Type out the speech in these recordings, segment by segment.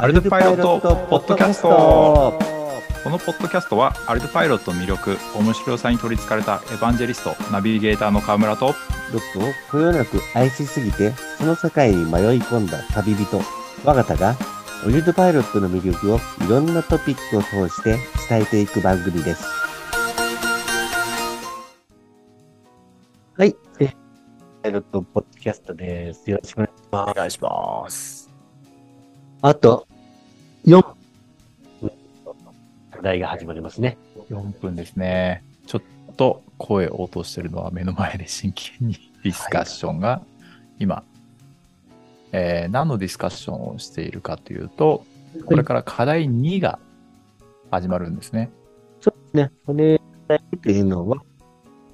アルトパイロットポッドキャスト。このポッドキャストはアルトパイロットの魅力面白さに取りつかれたエヴァンジェリストナビゲーターの川村とロックをこよなく愛しすぎてその世界に迷い込んだ旅人我が田がオリルトパイロットの魅力をいろんなトピックを通して伝えていく番組です。はい、えーパイロットポッドキャストです。よろしくお願いしますお願いしますあと4分課題が始まりますね。4分ですね。ちょっと声を落としてるのは目の前で真剣にディスカッションが今、えー何のディスカッションをしているかというとこれから課題2が始まるんですね。そうですね。これというのは、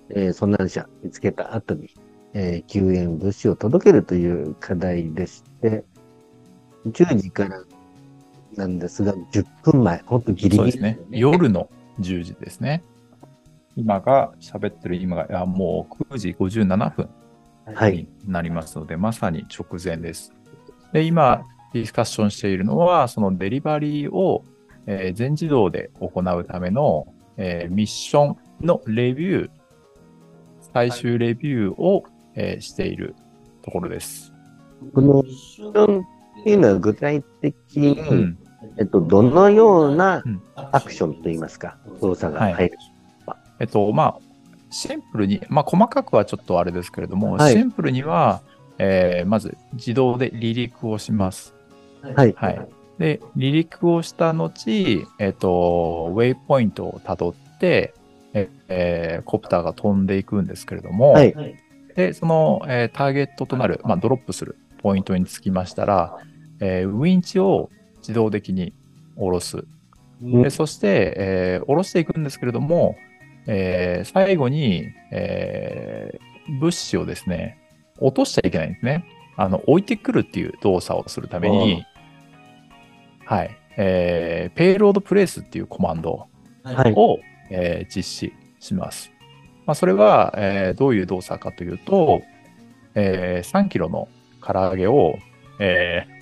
えー、遭難者見つけた後に、えー救援物資を届けるという課題でして、10時からなんですが、10分前、ほんとギリギリそうですね。夜の10時ですね。今が、喋ってる今が、あもう9時57分はい。になりますので、まさに直前です。で、今、ディスカッションしているのは、そのデリバリーを、えー全自動で行うための、えーミッションのレビュー、最終レビューを、えーしているところです。このミッションっていうのは具体的に、うん。えっと、どのようなうんアクションといいますか、動作が入る。えっと、まあ、シンプルに、まあ、細かくはちょっとあれですけれども、はいシンプルには、えーまず自動で離陸をします。はい。はい。で、離陸をした後、えっと、ウェイポイントをたどって、ええーコプターが飛んでいくんですけれども、はい。で、その、えーターゲットとなる、まあ、ドロップするポイントにつきましたら、えーウィンチを自動的に下ろす。でそして、えー下ろしていくんですけれども、えー最後に、えー物資をですね、落としちゃいけないんですね。あの、置いてくるっていう動作をするために、はい、えーペイロードプレイスっていうコマンドはい。を、えー実施します。まあ、それは、えーどういう動作かというと、えー3キロの唐揚げを、えー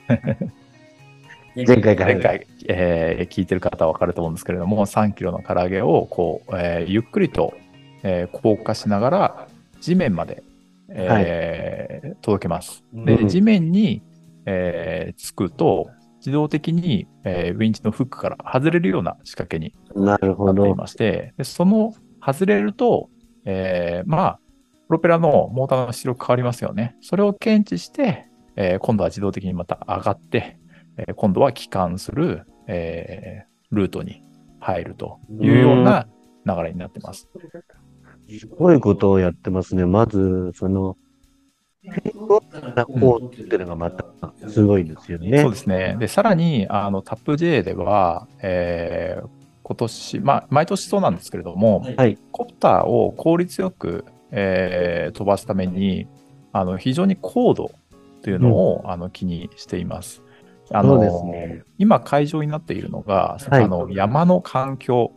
前回から前回、えー聞いてる方はわかると思うんですけれども、3キロの唐揚げを、こう、えーゆっくりと、えー降下しながら、地面まで、えー届けます。で、うん地面に、えーつくと、自動的に、えーウィンチのフックから外れるような仕掛けになるほど。なっていまして、でその外れると、えーまあ、プロペラのモーターの出力変わりますよね。それを検知して、えー今度は自動的にまた上がって、えー今度は帰還する、えールートに入るというような流れになってます。すごいことをやってますね。まず、その、変更なコードっていうのがまたすごいですよね。そうですね。で、さらに、あの、タップ J では、えー今年、まあ、毎年そうなんですけれども、はい。コプターを効率よく、えー飛ばすために、あの、非常に高度というのを、あの気にしています。あのですね。今、会場になっているのが、はいあの山の環境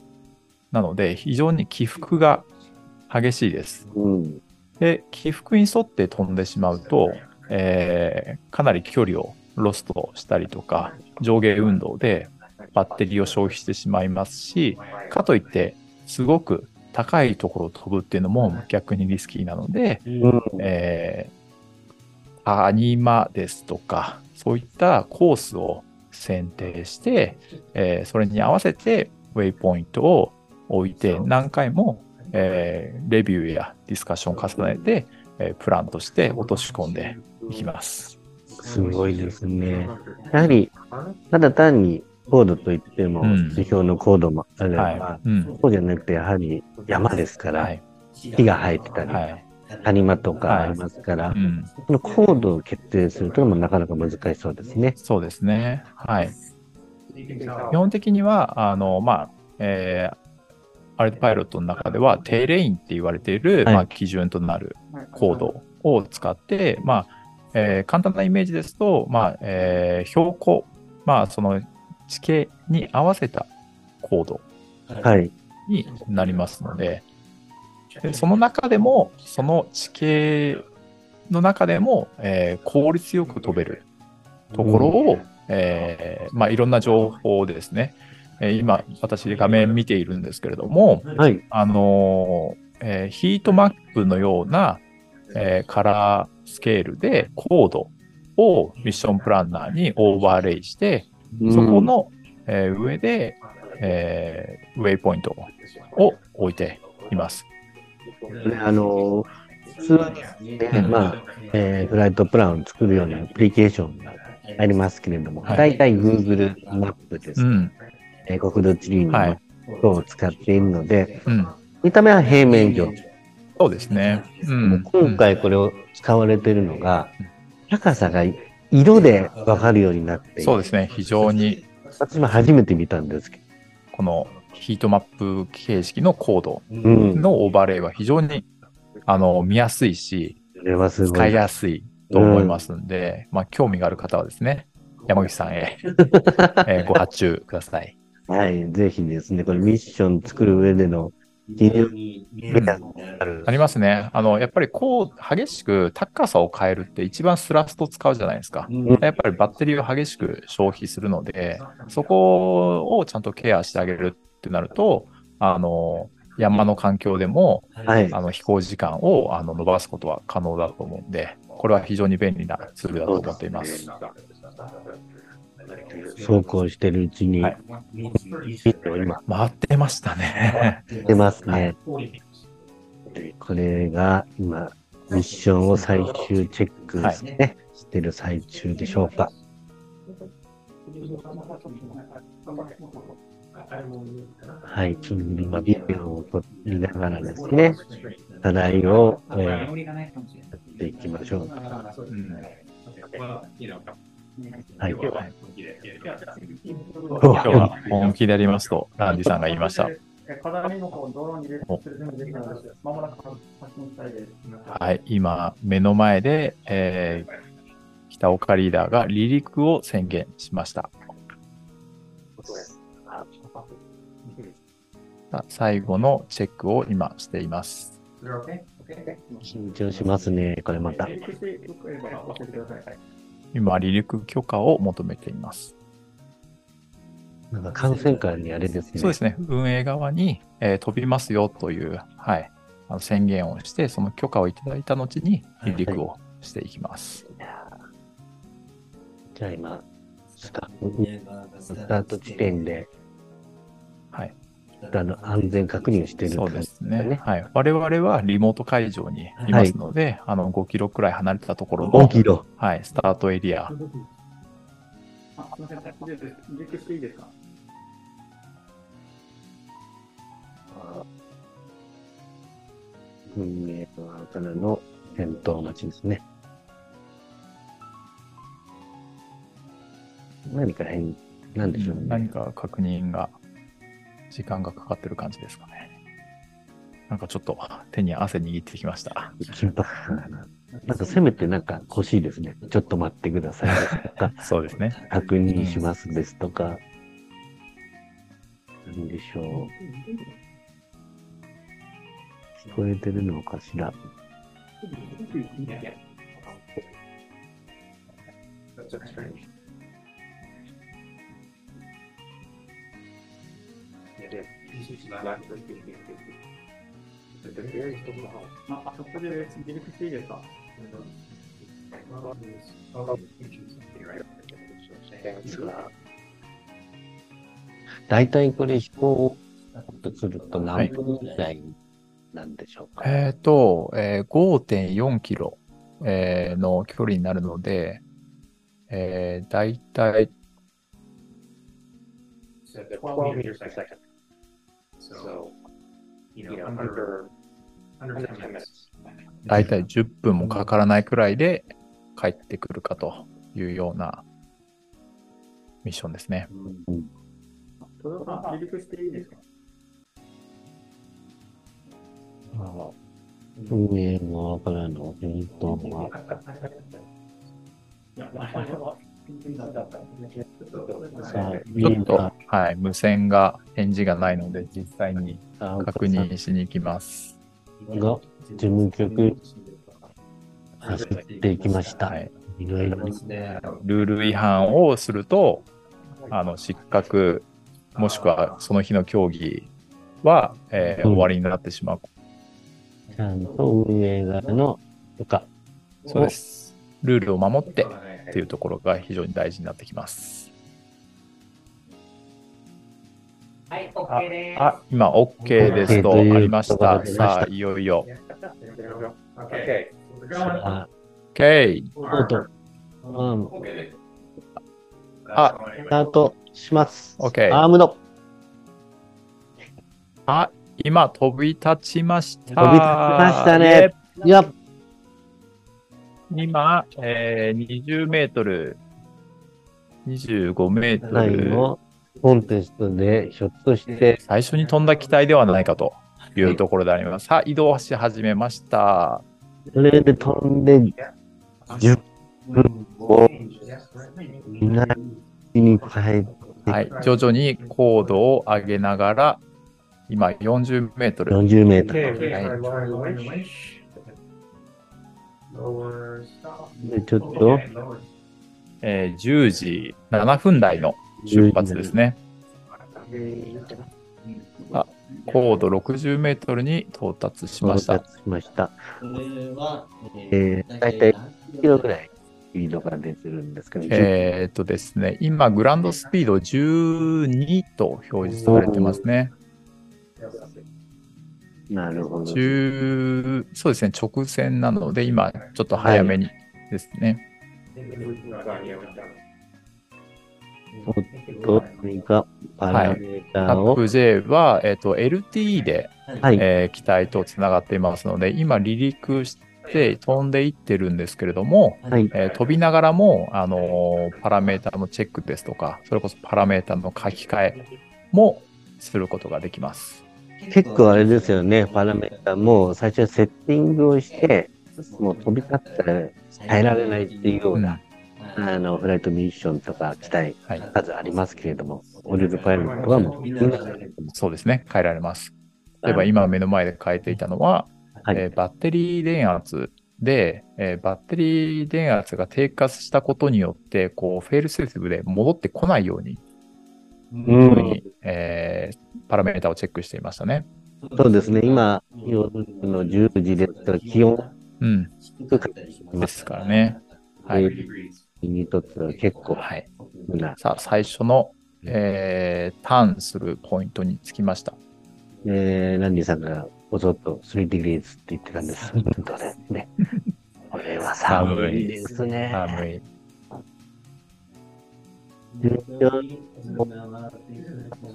なので、非常に起伏が激しいです。うん。で、起伏に沿って飛んでしまうと、えーかなり距離をロストしたりとか、上下運動でバッテリーを消費してしまいますし、かといって、すごく高いところを飛ぶっていうのも逆にリスキーなので、うん。えー、谷間ですとか、そういったコースを選定して、えーそれに合わせてウェイポイントを置いて何回も、えーレビューやディスカッションを重ねて、えープランとして落とし込んでいきます。すごいですね。やはり、ただ単にコードといっても、うん指標のコードもあれば、はい。うん。そうじゃなくて、やはり山ですから、はい。木が生えてたり、はい。谷間とかありますから、うん。そのコードを決定するというのもなかなか難しそうですね。そうですね。はい。基本的には、あの、まあ、えーアルトパイロットの中では、テレインって言われている、はいまあ、基準となるコードを使って、まあ、えー簡単なイメージですと、まあ、えー標高、まあ、その地形に合わせたコードはい。になりますので、でその中でも、その地形の中でも、えー効率よく飛べるところを、えーまあ、いろんな情報でですね、えー今、私画面見ているんですけれども、はい。あのーえーヒートマップのような、えーカラースケールでコードをミッションプランナーにオーバーレイして、そこの、えー上で、えーウェイポイントを置いています。うん、ねあの、普通にね、まあ、えーフライトプランを作るようなアプリケーションがありますけれども、はい大体 Google マップです。うん。えー国土地理院のはいマップを使っているので、うん。見た目は平面上。そうですね。うん。今回これを使われているのが、高さが色でわかるようになっているそうですね。非常に私も初めて見たんですけこのヒートマップ形式のコード。のオーバーレイは非常にあの見やすいし、使いい。やすいと思いますんで、まあ、興味がある方はですね、山口さんへ、えーご発注ください。はい。ぜひですね、これミッション作る上でのあるありますね。あの、やっぱりこう、激しく高さを変えるって一番スラスト使うじゃないですか。やっぱりバッテリーを激しく消費するので、そこをちゃんとケアしてあげるってなると、あの、山の環境でも、はい。あの、飛行時間をあの伸ばすことは可能だと思うんで、これは非常に便利なツールだと思っています。そうこうしてるうちに、はい今回ってましたね。出ますね。これが今、ミッションを最終チェックですね、してる最中でしょうか。はい。今、ビデオを撮りながらですね、課題を、えーやっていきましょう。うんはい。今日は本気でやりますと、ランディさんが言いました。はい、今、目の前で、えー北岡リーダーが離陸を宣言しました。最後のチェックを今しています。緊張しますね、これまた。今、離陸許可を求めています。なんか感染会にあれですね。そうですね、運営側に、えー飛びますよという、はい、あの宣言をして、その許可をいただいた後に離陸をしていきます。じゃあ今、スタートスタート地点で、はい、あの安全確認してるそうですね。はい。我々はリモート会場にいますので、あの、5キロくらい離れたところ5の、キロ。はい、スタートエリア、あ、すみません、離陸していいですか？運営側からの返答待ちですね。何か変、なんでしょうね。何か確認が、時間がかかってる感じですかね。なんかちょっと手に汗握ってきました。なんかせめてなんか欲しいですね。ちょっと待ってくださいとか、そうですね。確認しますですとか。なんでしょう。聞こえてるのかしら。大体これ飛行とすると何分ぐらいなんでしょうか？えっ、と、えー5.4キロ、えーの距離になるので、えー、だいたい12 meters per second. So, you know, under, under 10 minutes. だいたい10分もかからないくらいで帰ってくるかというようなミッションですね。うん。それは離陸していいですか運営側からのあ、ちょっと、はい、無線が返事がないので、実際に確確認しに行きます。が事務局走っていきました。はい。いろいろ。ルール違反をすると、あの、失格、もしくはその日の競技は、えーうん終わりになってしまう。ちゃんと運営側の許可。そうです。ルールを守ってっていうところが非常に大事になってきます。はい、OK です。あ、今 OK ですと OK ありました。さあ、いよいよ。OK。そうと、うん、あ、スタートします。OK アームド。あ、今飛び立ちました。飛び立ちましたね。今、えー、20メートル、25メートル。ラインのコンテストで、ひょっとして、最初に飛んだ機体ではないかというところであります。さあ、移動し始めました。それで飛んで、10分を南に変えて、はい、徐々に高度を上げながら、今40メートル。40メートル。Okay, okay, で、ちょっと.えー10時7分台の出発ですね。高度60メートルに到達しました。到達しました。えー、だいたい1キロぐらいスピードが出てるんですけど、えーっとですね、今、グランドスピード12と表示されてますね。なるほど。10そうですね、直線なので、今、ちょっと早めにですね。と、何かパラメーターを、タップ J は、えーっと LTE で、はい、えー機体とつながっていますので、今、離陸して飛んでいってるんですけれども、はい、えー飛びながらも、あのーパラメータのチェックですとか、それこそパラメータの書き換えもすることができます。結構あれですよね、パラメータも最初はセッティングをして、もう飛び立ったら耐えられないっていうような、あの、フライトミッションとか機体はい、数ありますけれども、オリルパイロットはもうそうですね、変えられます。例えば今目の前で変えていたのは、はい。えーバッテリー電圧で、えーバッテリー電圧が低下したことによって、こう、フェールセーフで戻ってこないように、うん、ふうに、えーパラメータをチェックしていましたね。そうですね、今、夜の10時ですから、気温うん。低かったりしまですすからね。はえい。にとっては結構はい。な、さあ、最初の、えーターンするポイントにつきました。えー、ランディさんがぼそっと3 degrees って言ってたんです。本当ですね。これは寒いですね。寒い。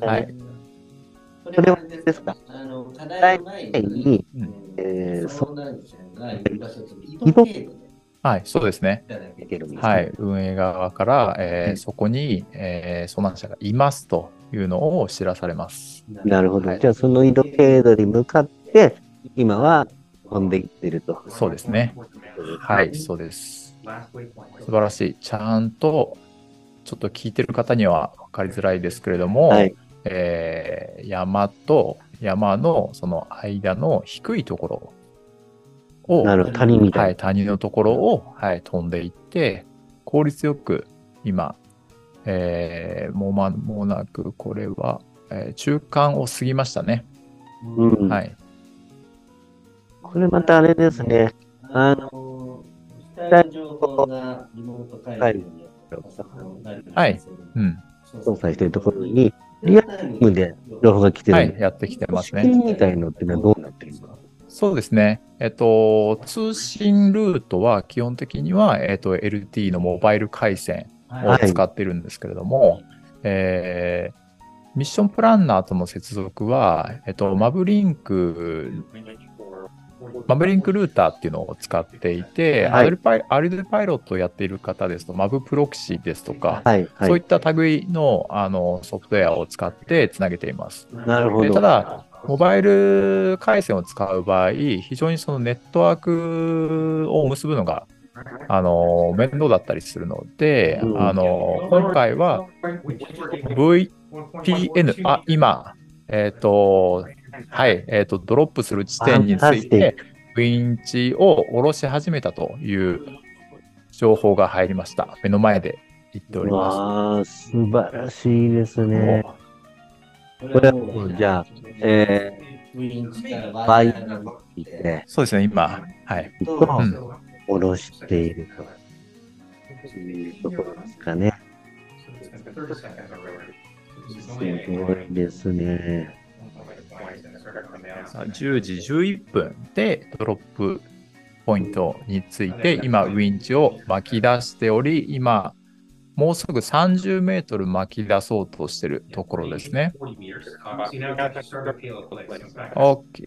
はい。それはですかあの、課題に、うんえー、そ相談者がいる場所と移動経路ではい、そうですね。はい、運営側から、えーうんそこに、えー遭難者がいますというのを知らされます。なるほど。じゃあ、その移動経路に向かって、今は飛んでいってると。そうですね。はい、そうです。素晴らしい。ちゃんと、ちょっと聞いてる方には分かりづらいですけれども、はい。えー山と山のその間の低いところを。谷みたはいい、な。谷のところを、はい、飛んでいって、効率よく今、えーもう間もなくこれは、えー中間を過ぎましたね。うん。はい。これまたあれですね。あの、情報がリモート会議にはいうん。操作してるところに、リアルタイムで情報が来てる。はい、やってきてますね。みみたいのってのはどうなってるんですかそうですね。えっと、通信ルートは基本的には、えっと、LT のモバイル回線をはい使ってるんですけれども、えーミッションプランナーとの接続は、えっと、マブリンク、マブリンクルーターっていうのを使っていて、はいアルパイアルデパイロットをやっている方ですと、マブプロキシですとか、はい。はい。そういった類のあのソフトウェアを使ってつなげています。なるほど。でただ、モバイル回線を使う場合、非常にそのネットワークを結ぶのが、あの、面倒だったりするので、うんあの、今回は VPN、あ、今、えっ、と、はい、えっ、と、ドロップする地点について、ウィンチを下ろし始めたという情報が入りました。目の前で言っておりまわあ、素晴らしいですす。ね。これはもうじゃあ、えウィンチからー、バイそうですね、今、はい。と、うん下ろしているというところですかね。30 seconds already. すごいですね。さあ10時11分でドロップポイントについて、今、ウィンチを巻き出しており、今、もうすぐ30メートル巻き出そうとしてるところですね。40 meters. Uh, see, now it's starting to payload place. In fact, OK。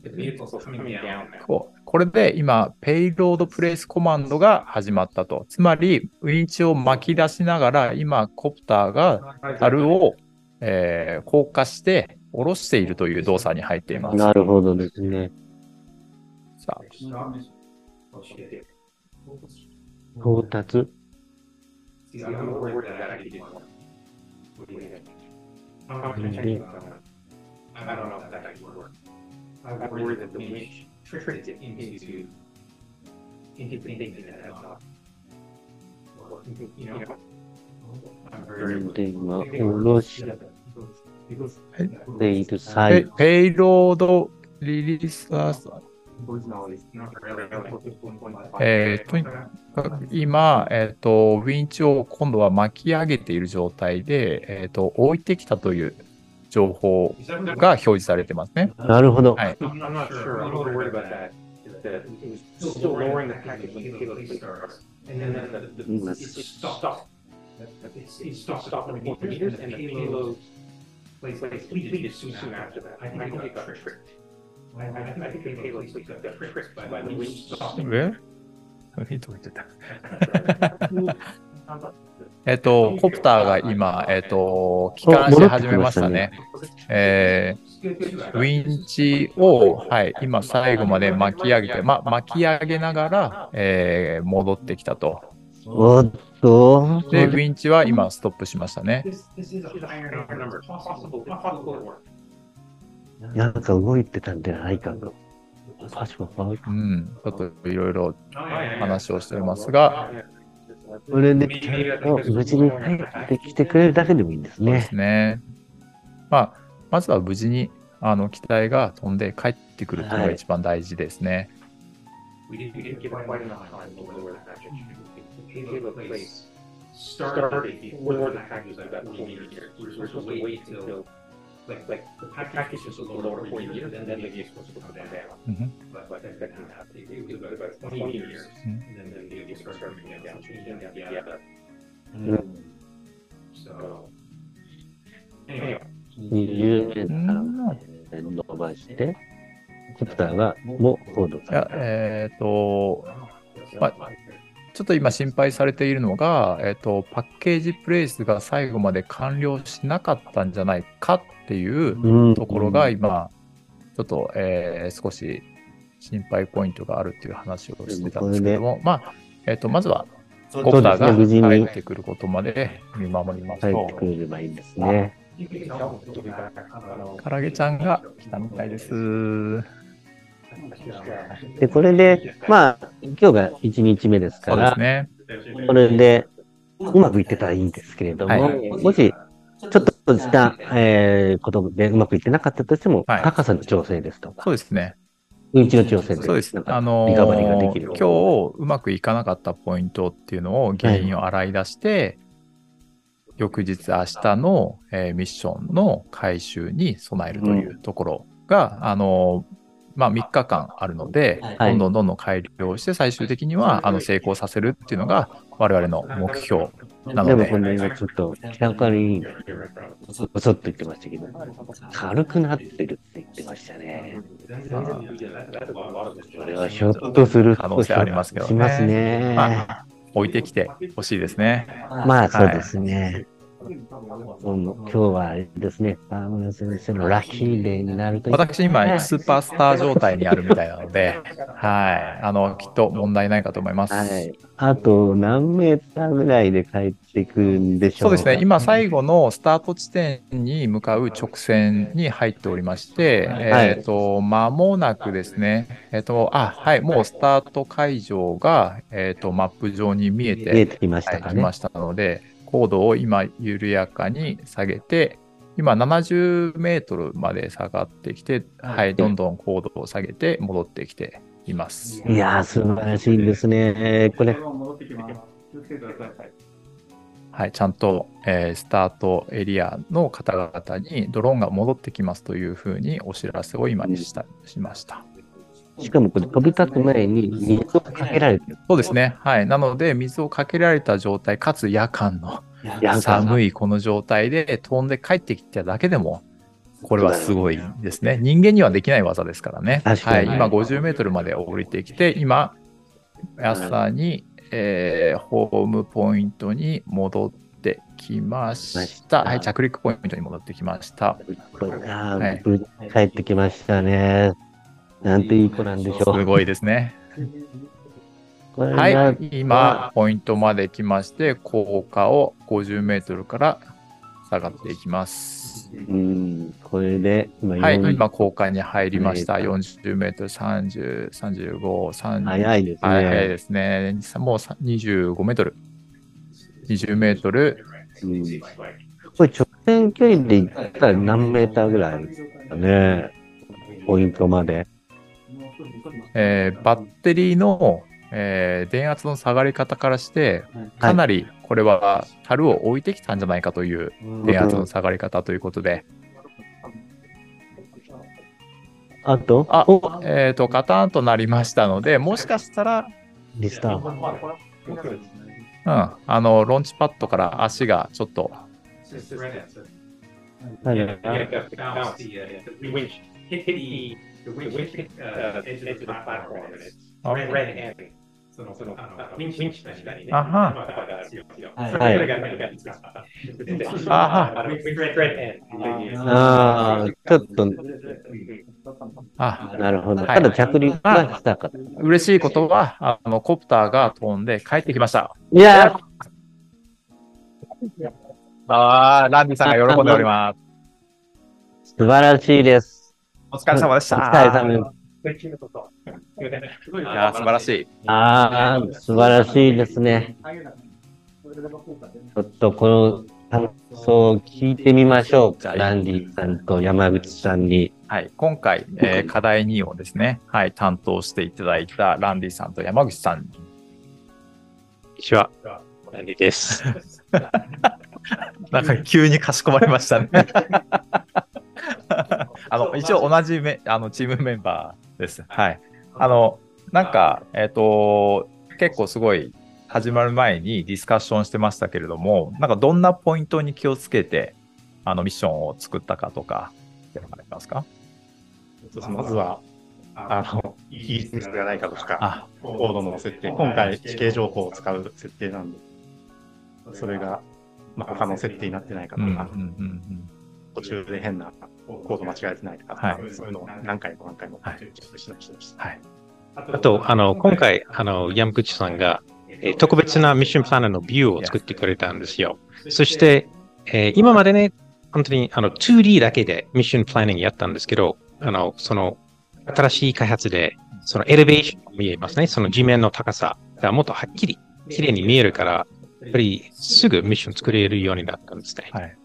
これで今、ペイロードプレイスコマンドが始まったと。つまり、ウィンチを巻き出しながら、今、コプターが樽を、えー降下して、下ろしているという動作に入っています。なるほどですね。さあ。到達。運転が下ろしているペ際、ペイロードリリースター.えーとにかく今、えっ、と、ウィンチを今度は巻き上げている状態で、えっ、と、置いてきたという情報が表示されてますね。なるほど。はい。えっと、コプターが今、えっと、帰還し始めましたね。たえ、ウィンチを、はい、今、最後まで巻き上げて、ま、巻き上げながら、えー、戻ってきたと。おっと、で、ウィンチは今ストップしましたね。なんか動いてたんじゃないかと。うん、ちょっといろいろ Oh. 話をしていますが、れで、無事に帰ってきてくれるだけでもいいんですねそうです。ね。まあ、まずは無事にあの機体が飛んで帰ってくるというのが一番大事ですね。We didn't, The payload place started before the package got 40 meters. We were supposed to wait till, like, like, the package was lower 40 meters, and then the vehicle was supposed to come down. Mhm. But, but that didn't happen. It was about 20 meters, Mhm. and then the vehicle started coming down, changing down the other. うん、So, anyway, 20メーター伸ばして、コプターがもう高度いや、えっ、と、まあちょっと今心配されているのが、えっ、と、パッケージプレイスが最後まで完了しなかったんじゃないかっていううん。ところが今、ちょっと、えー少し心配ポイントがあるっていう話をしてたんですけども、まあ、えっ、と、まずは、コプターがそうですね。無事に帰ってくることまで見守ります帰っとてくれればいいんですね。唐揚げちゃんが来たみたいです。で、これで、まあ、今日が1日目ですから、ね。これでうまくいってたらいいんですけれども、はいもし、ちょっとした、えーことでうまくいってなかったとしても、はい高さの調整ですとか、そうですね。運賃の調整で、そうです。あのーリカバリーができる。今日うまくいかなかったポイントっていうのを原因を洗い出して、翌日明日の、えーミッションの回収に備えるというところが、あのーまあ、3日間あるので、はいどんどんどんどん改良して最終的にはあの成功させるっていうのが我々の目標なのででもこれ今ちょっと、北川に、ぼそっと言ってましたけど、軽くなってるって言ってましたね。これはひょっとすると可能性ありますけどねしますね。まあ置いてきてほしいですね。まあ、そうですね。うん今日はですね、川村先生のラッキーデーになると私今、スーパースター状態にあるみたいなので、はい。あの、きっと問題ないかと思います。はい。あと何メーターぐらいで帰っていくんでしょうか？そうですね。今、最後のスタート地点に向かう直線に入っておりまして、はいえっ、と、間もなくですね、えっ、と、あ、はい、もうスタート会場が、えっ、と、マップ上に見えて、見えてきましたはい、ましたので、高度を今、緩やかに下げて、今、70メートルまで下がってきて、はい、どんどん高度を下げて戻ってきています。いやー、素晴らしいですね。これ。はい、ちゃんと、えースタートエリアの方々にドローンが戻ってきますというふうにお知らせを今にしたしました。しかもこれ飛び立つ前に水をかけられてる。そうですね。はい。なので、水をかけられた状態、かつ夜間の寒いこの状態で飛んで帰ってきただけでも、これはすごいですね。人間にはできない技ですからね。確かにはい。今50メートルまで降りてきて、今、朝に、えーホームポイントに戻ってきました。はい。着陸ポイントに戻ってきました。はい帰ってきましたね。なんていい子なんでしょう。すごいですね。はがい。今、ポイントまで来まして、高架を50メートルから下がっていきます。うん、これで、今、はい、四今、高架に入りました。はい40メートル、30、35、30。早いですね。はい、早いですね。もうさ25メートル。20メートル。うんこれ直線距離で言ったら何メーターぐらいですかね。ポイントまで。えーバッテリーの、えー電圧の下がり方からして、かなりこれは樽を置いてきたんじゃないかという電圧の下がり方ということで、あと、あおえっ、と、カターンとなりましたので、もしかしたら、リスター。ト。うん、あの、ロンチパッドから足がちょっと、はい The, uh, winch, uh, edge of the platform and it's red, red hand. その、その、あの、ウィンチ、ウィンチの下にね。あそれちょっと、あ、なるほど。はいただ着陸はしたかった。嬉しいことは、あの、コプターが飛んで帰ってきました。いやああ、ランディさんが喜んでおります。ー、素晴らしいです。お疲れ様でした。お疲れ様です。いやー素晴らしい。ああ、素晴らしいですね。ちょっとこの感想を聞いてみましょうか。ランディさんと山口さんに。はい。今回、えー課題2をですね、はい、担当していただいたランディさんと山口さんに、こんにちは。ランディです。なんか急にかしこまりましたね。一応同じめあのチームメンバーです。はい。あの、なんか、えっ、と、結構すごい始まる前にディスカッションしてましたけれども、なんかどんなポイントに気をつけて、あのミッションを作ったかとか、っていうのがありますか？まずは、あの、いいミスがないかとか、あ、コードの設定、今回地形情報を使う設定なんで、それが、まあ、他の設定になってないかうん、うん、とか、うん。途中で変なコード間違えてないとか、はいそういうのを何回も何回もはいチェックしました。はい。あと、あの、今回、あの、山口さんが、えー特別なミッションプランナーのビューを作ってくれたんですよ。そして、えー今までね、本当にあの 2D だけでミッションプランニングやったんですけど、あの、その、新しい開発で、そのエレベーションが見えますね。その地面の高さがもっとはっきり、綺麗に見えるから、やっぱりすぐミッション作れるようになったんですね。はい。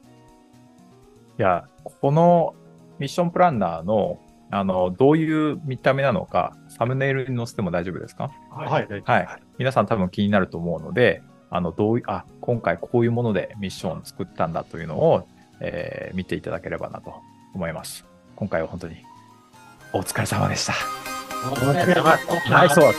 いや、このミッションプランナーの、あの、どういう見た目なのか、サムネイルに載せても大丈夫ですか？はい。はい。皆さん多分気になると思うので、あの、どういう、あ、今回こういうものでミッションを作ったんだというのを、えー見ていただければなと思います。今回は本当にお疲れ様でした。お疲れ様はい、そう。